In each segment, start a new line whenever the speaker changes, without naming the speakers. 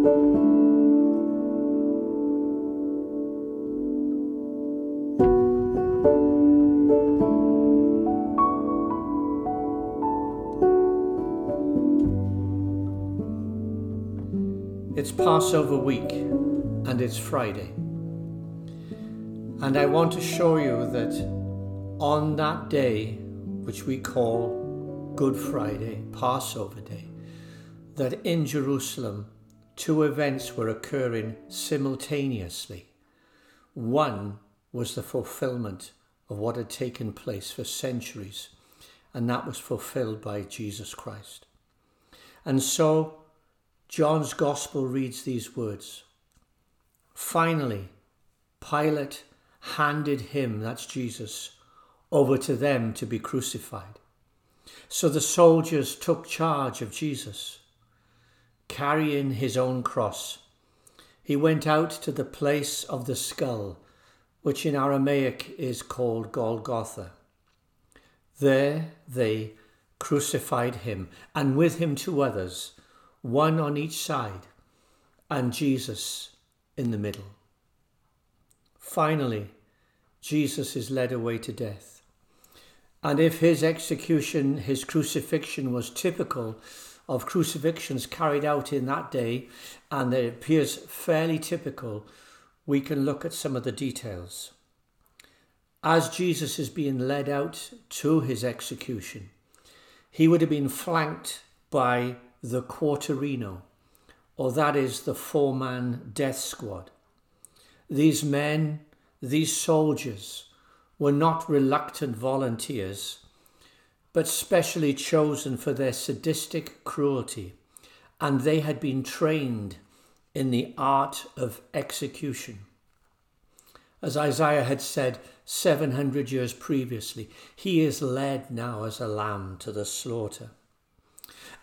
It's Passover week and it's Friday. And I want to show you that on that day, which we call Good Friday, Passover Day, that in Jerusalem, two events were occurring simultaneously. One was the fulfillment of what had taken place for centuries, and that was fulfilled by Jesus Christ. And so John's Gospel reads these words Finally, Pilate handed him, that's Jesus, over to them to be crucified. So the soldiers took charge of Jesus. Carrying his own cross, he went out to the place of the skull, which in Aramaic is called Golgotha. There they crucified him, and with him two others one on each side, and Jesus in the middle. Finally, Jesus is led away to death. And if his execution, his crucifixion was typical of crucifixions carried out in that day, and it appears fairly typical, we can look at some of the details. As Jesus is being led out to his execution, he would have been flanked by the Quaternio, or that is the four man death squad. These men, these soldiers, were not reluctant volunteers, but specially chosen for their sadistic cruelty, and they had been trained in the art of execution. As Isaiah had said 700 years previously, he is led now as a lamb to the slaughter.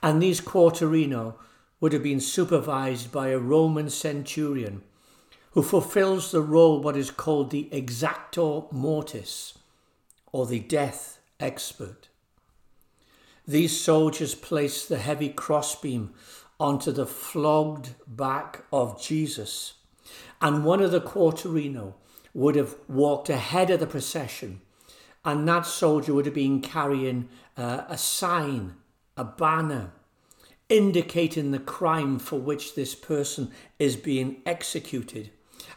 And these Quaternio would have been supervised by a Roman centurion who fulfills the role what is called the exactor mortis or the death expert. These soldiers placed the heavy crossbeam onto the flogged back of Jesus, and one of the Quaternio would have walked ahead of the procession, and that soldier would have been carrying uh, a sign a banner indicating the crime for which this person is being executed.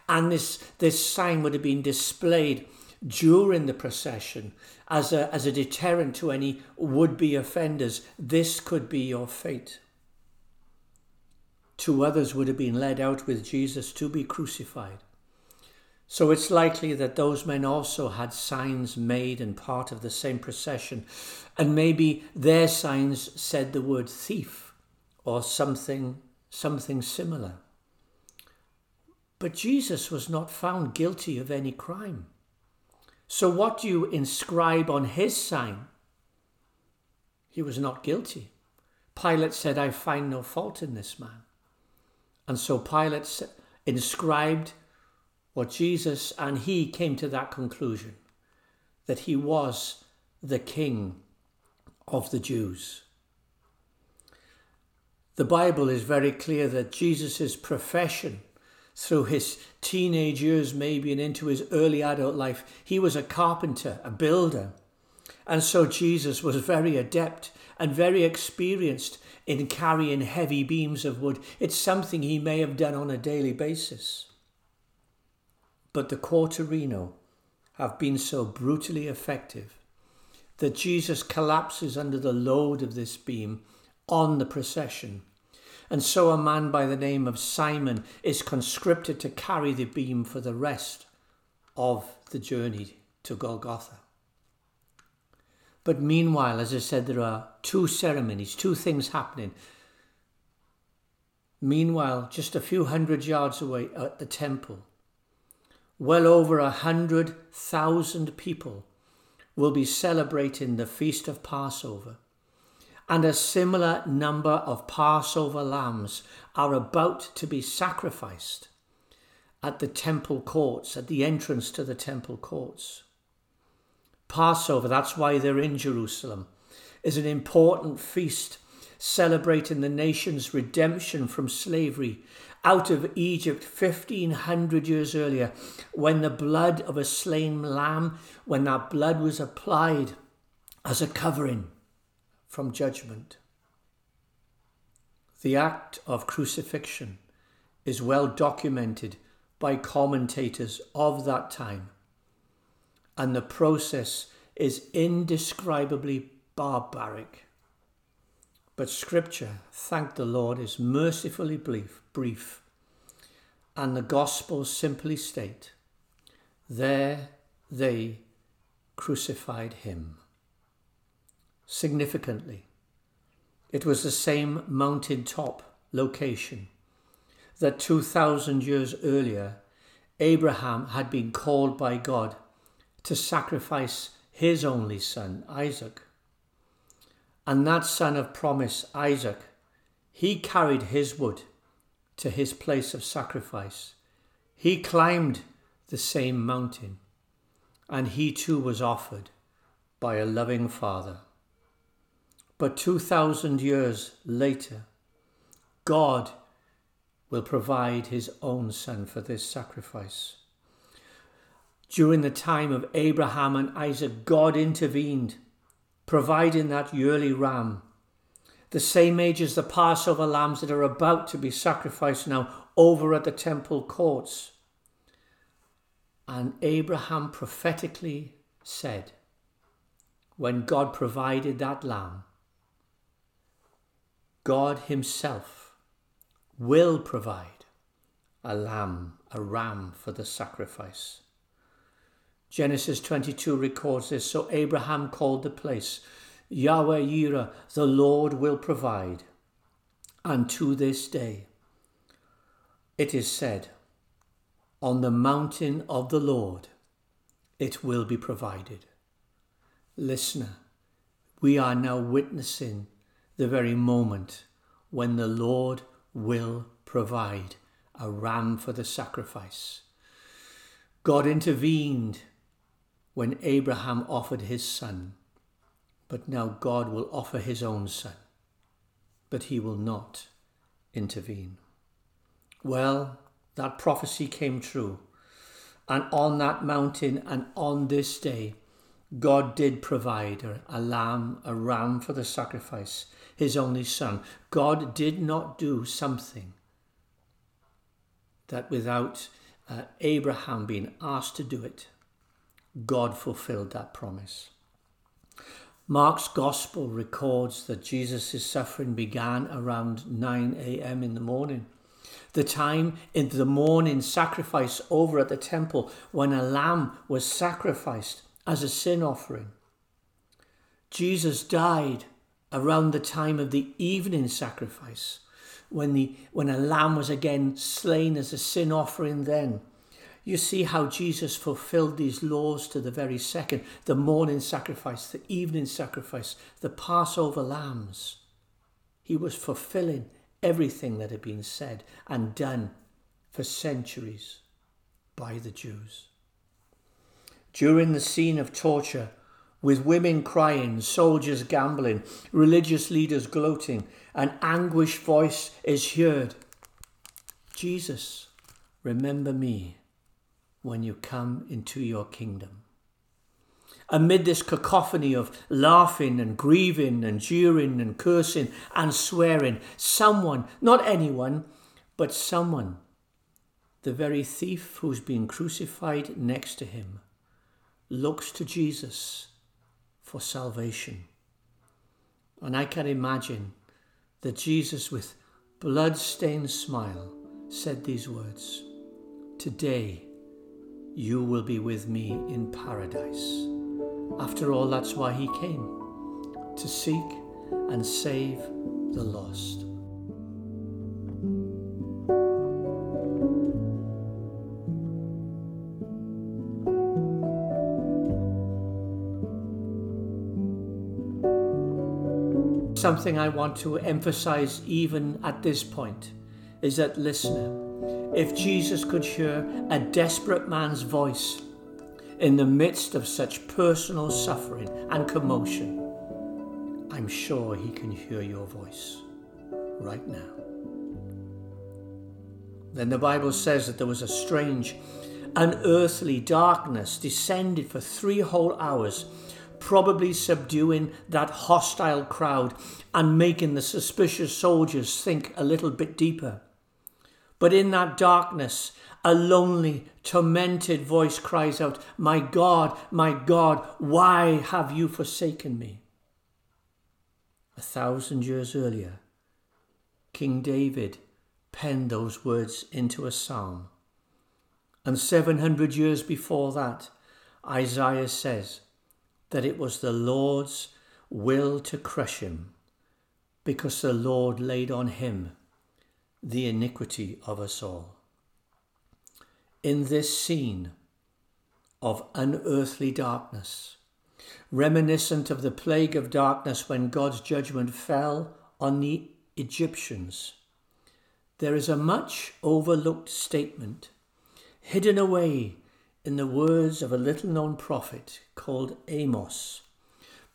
And this, this sign would have been displayed during the procession as a, as a deterrent to any would be offenders. This could be your fate. Two others would have been led out with Jesus to be crucified. So it's likely that those men also had signs made and part of the same procession, and maybe their signs said the word thief or something something similar. But Jesus was not found guilty of any crime. So what do you inscribe on his sign? He was not guilty. Pilate said, I find no fault in this man. And so Pilate inscribed what Jesus and he came to that conclusion that he was the king of the Jews. The Bible is very clear that Jesus' profession through his teenage years, maybe, and into his early adult life, he was a carpenter, a builder. And so Jesus was very adept and very experienced in carrying heavy beams of wood. It's something he may have done on a daily basis but the Quaternio have been so brutally effective that Jesus collapses under the load of this beam on the procession. And so a man by the name of Simon is conscripted to carry the beam for the rest of the journey to Golgotha. But meanwhile, as I said, there are two ceremonies, two things happening. Meanwhile, just a few hundred yards away at the temple, well over a hundred thousand people will be celebrating the feast of Passover. And a similar number of Passover lambs are about to be sacrificed at the temple courts, at the entrance to the temple courts. Passover, that's why they're in Jerusalem, is an important feast celebrating the nation's redemption from slavery out of Egypt 1500 years earlier, when the blood of a slain lamb, when that blood was applied as a covering from judgment. The act of crucifixion is well documented by commentators of that time, and the process is indescribably barbaric. But Scripture, thank the Lord, is mercifully brief, brief. And the Gospels simply state, There they crucified him. Significantly, it was the same mountain top location that 2,000 years earlier Abraham had been called by God to sacrifice his only son, Isaac. And that son of promise, Isaac, he carried his wood to his place of sacrifice. He climbed the same mountain, and he too was offered by a loving father. But 2,000 years later, God will provide his own son for this sacrifice. During the time of Abraham and Isaac, God intervened providing that yearly ram, the same age as the Passover lambs that are about to be sacrificed now over at the temple courts. And Abraham prophetically said, when God provided that lamb, God Himself will provide a lamb, a ram for the sacrifice. Genesis 22 records this. So Abraham called the place Yahweh Yireh, the Lord will provide. And to this day, it is said, On the mountain of the Lord, it will be provided. Listener, we are now witnessing the very moment when the Lord will provide a ram for the sacrifice. God intervened when Abraham offered his son, but now God will offer his own son, but he will not intervene. Well, that prophecy came true. And on that mountain and on this day, God did provide a, lamb, a ram for the sacrifice, his only son. God did not do something that without uh, Abraham being asked to do it, God fulfilled that promise. Mark's gospel records that Jesus' suffering began around 9 a.m. in the morning. The time in the morning sacrifice over at the temple when a lamb was sacrificed as a sin offering. Jesus died around the time of the evening sacrifice when, the, when a lamb was again slain as a sin offering then you see how Jesus fulfilled these laws to the very second the morning sacrifice, the evening sacrifice, the Passover lambs. He was fulfilling everything that had been said and done for centuries by the Jews. During the scene of torture, with women crying, soldiers gambling, religious leaders gloating, an anguished voice is heard Jesus, remember me when you come into your kingdom. Amid this cacophony of laughing and grieving and jeering and cursing and swearing, someone, not anyone, but someone, the very thief who's been crucified next to him, looks to Jesus for salvation. And I can imagine that Jesus, with blood-stained smile, said these words, Today, you will be with me in paradise. After all, that's why he came to seek and save the lost. Something I want to emphasize even at this point is that listener, if Jesus could hear a desperate man's voice in the midst of such personal suffering and commotion, I'm sure He can hear your voice right now. Then the Bible says that there was a strange, unearthly darkness descended for three whole hours, probably subduing that hostile crowd and making the suspicious soldiers think a little bit deeper. But in that darkness, a lonely, tormented voice cries out, My God, my God, why have you forsaken me? A thousand years earlier, King David penned those words into a psalm. And 700 years before that, Isaiah says that it was the Lord's will to crush him because the Lord laid on him the iniquity of us all. In this scene of unearthly darkness, reminiscent of the plague of darkness when God's judgment fell on the Egyptians, there is a much overlooked statement hidden away in the words of a little known prophet called Amos.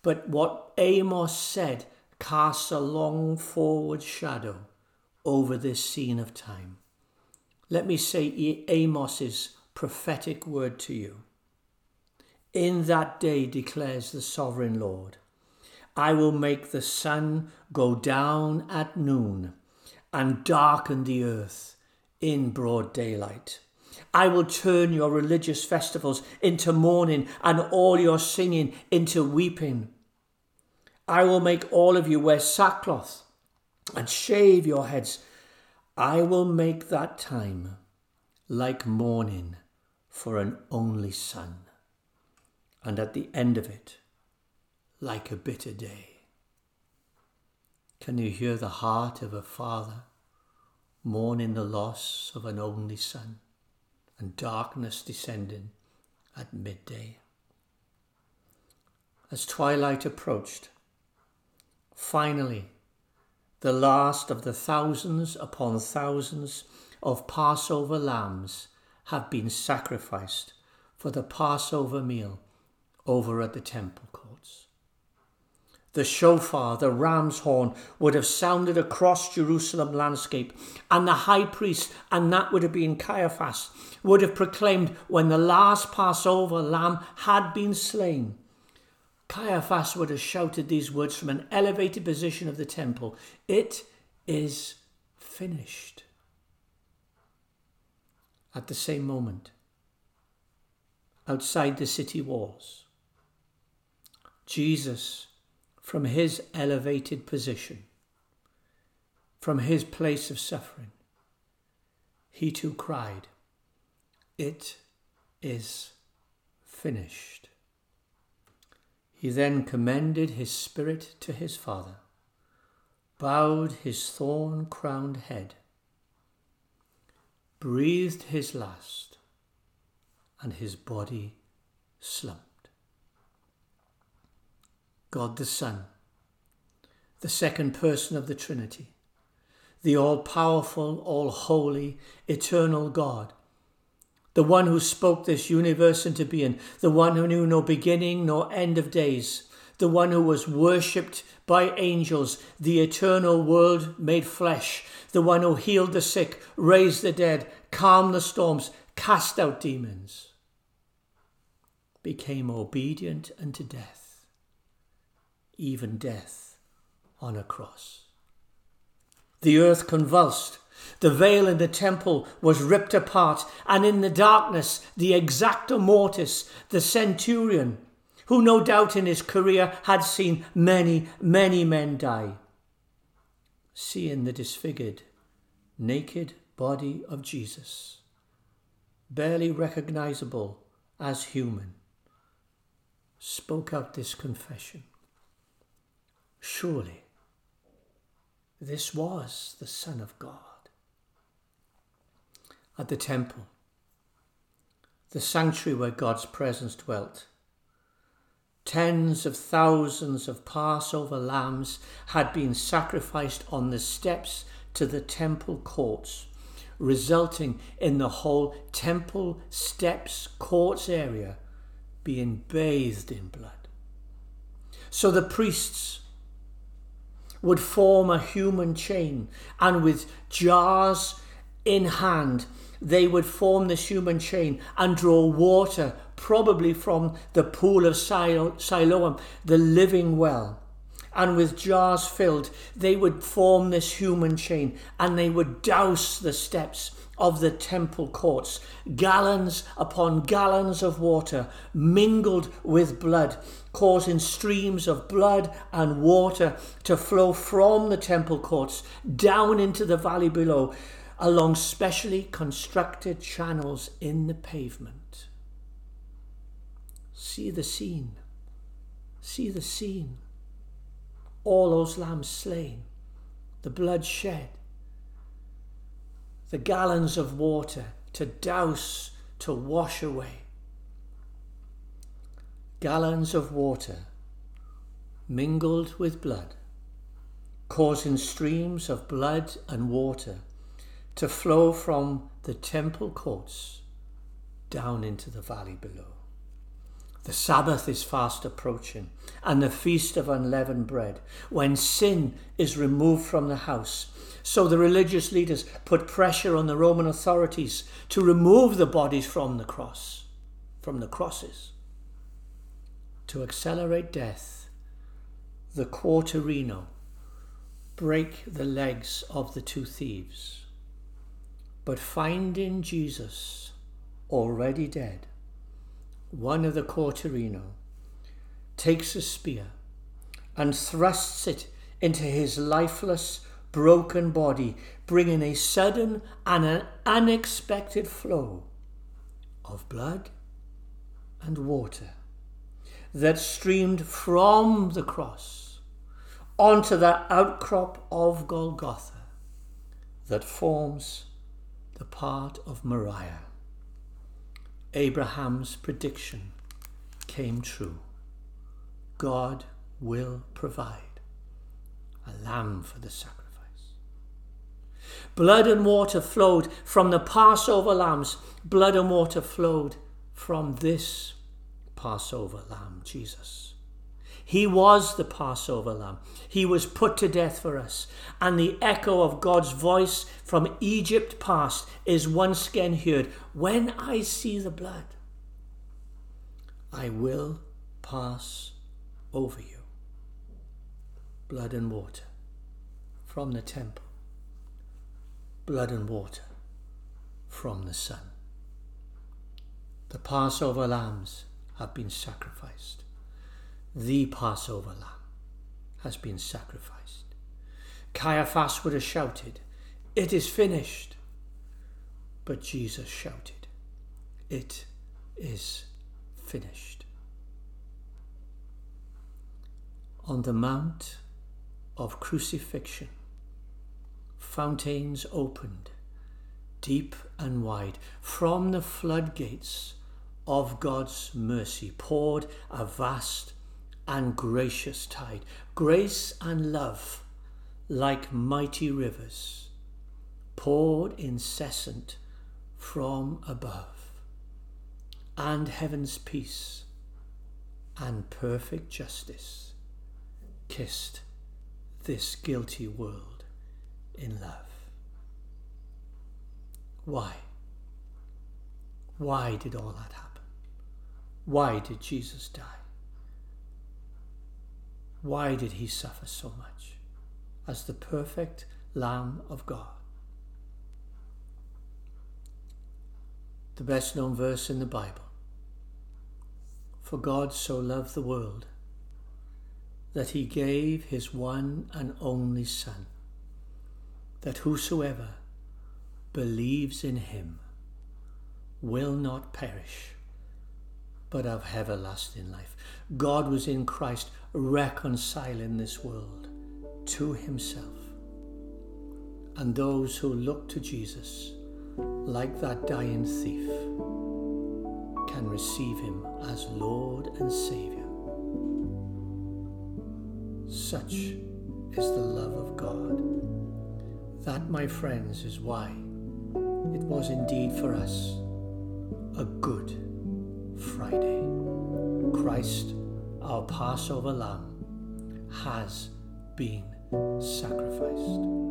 But what Amos said casts a long forward shadow over this scene of time. Let me say Amos's prophetic word to you. In that day declares the sovereign Lord, I will make the sun go down at noon and darken the earth in broad daylight. I will turn your religious festivals into mourning and all your singing into weeping. I will make all of you wear sackcloth and shave your heads. I will make that time like mourning for an only son, and at the end of it, like a bitter day. Can you hear the heart of a father mourning the loss of an only son and darkness descending at midday? As twilight approached, finally, the last of the thousands upon thousands of Passover lambs have been sacrificed for the Passover meal over at the temple the shofar, the ram's horn, would have sounded across Jerusalem landscape, and the high priest, and that would have been Caiaphas, would have proclaimed when the last Passover lamb had been slain. Caiaphas would have shouted these words from an elevated position of the temple It is finished. At the same moment, outside the city walls, Jesus from his elevated position, from his place of suffering, he too cried, It is finished. He then commended his spirit to his Father, bowed his thorn crowned head, breathed his last, and his body slumped. God the Son, the second person of the Trinity, the all powerful, all holy, eternal God, the one who spoke this universe into being, the one who knew no beginning nor end of days, the one who was worshipped by angels, the eternal world made flesh, the one who healed the sick, raised the dead, calmed the storms, cast out demons, became obedient unto death even death on a cross. The earth convulsed. The veil in the temple was ripped apart, and in the darkness, the exactor mortis, the centurion, who no doubt in his career had seen many, many men die, seeing the disfigured, naked body of Jesus, barely recognizable as human, spoke out this confession Surely this was the Son of God. At the temple, the sanctuary where God's presence dwelt, tens of thousands of Passover lambs had been sacrificed on the steps to the temple courts, resulting in the whole temple steps courts area being bathed in blood. So the priests would form a human chain, and with jars in hand, they would form this human chain and draw water, probably from the pool of Siloam, the living well. And with jars filled, they would form this human chain and they would douse the steps of the temple courts, gallons upon gallons of water mingled with blood, causing streams of blood and water to flow from the temple courts down into the valley below along specially constructed channels in the pavement. See the scene. See the scene. All those lambs slain, the blood shed, the gallons of water to douse, to wash away. Gallons of water mingled with blood, causing streams of blood and water to flow from the temple courts down into the valley below. The Sabbath is fast approaching, and the feast of unleavened bread, when sin is removed from the house. So the religious leaders put pressure on the Roman authorities to remove the bodies from the cross, from the crosses. To accelerate death, the Quaternio break the legs of the two thieves but finding Jesus already dead, one of the Quaternio takes a spear and thrusts it into his lifeless, broken body, bringing a sudden and an unexpected flow of blood and water that streamed from the cross onto the outcrop of Golgotha that forms the part of Moriah. Abraham's prediction came true. God will provide a lamb for the sacrifice. Blood and water flowed from the Passover lambs. Blood and water flowed from this Passover lamb, Jesus. He was the Passover lamb. He was put to death for us. And the echo of God's voice from Egypt past is once again heard When I see the blood, I will pass over you. Blood and water from the temple, blood and water from the Son. The Passover lambs have been sacrificed the Passover lamb has been sacrificed. Caiaphas would have shouted, It is finished. But Jesus shouted, It is finished. On the Mount of Crucifixion, fountains opened deep and wide. From the floodgates of God's mercy poured a vast and gracious tide, grace and love like mighty rivers, poured incessant from above, and heaven's peace and perfect justice kissed this guilty world in love. Why? Why did all that happen? Why did Jesus die? Why did he suffer so much as the perfect Lamb of God? The best known verse in the Bible. For God so loved the world that he gave his one and only Son, that whosoever believes in him will not perish, but have everlasting life. God was in Christ reconciling this world to himself. And those who look to Jesus, like that dying thief, can receive him as Lord and Saviour. Such is the love of God. That, my friends, is why it was indeed for us a good Friday. Christ our Passover lamb has been sacrificed.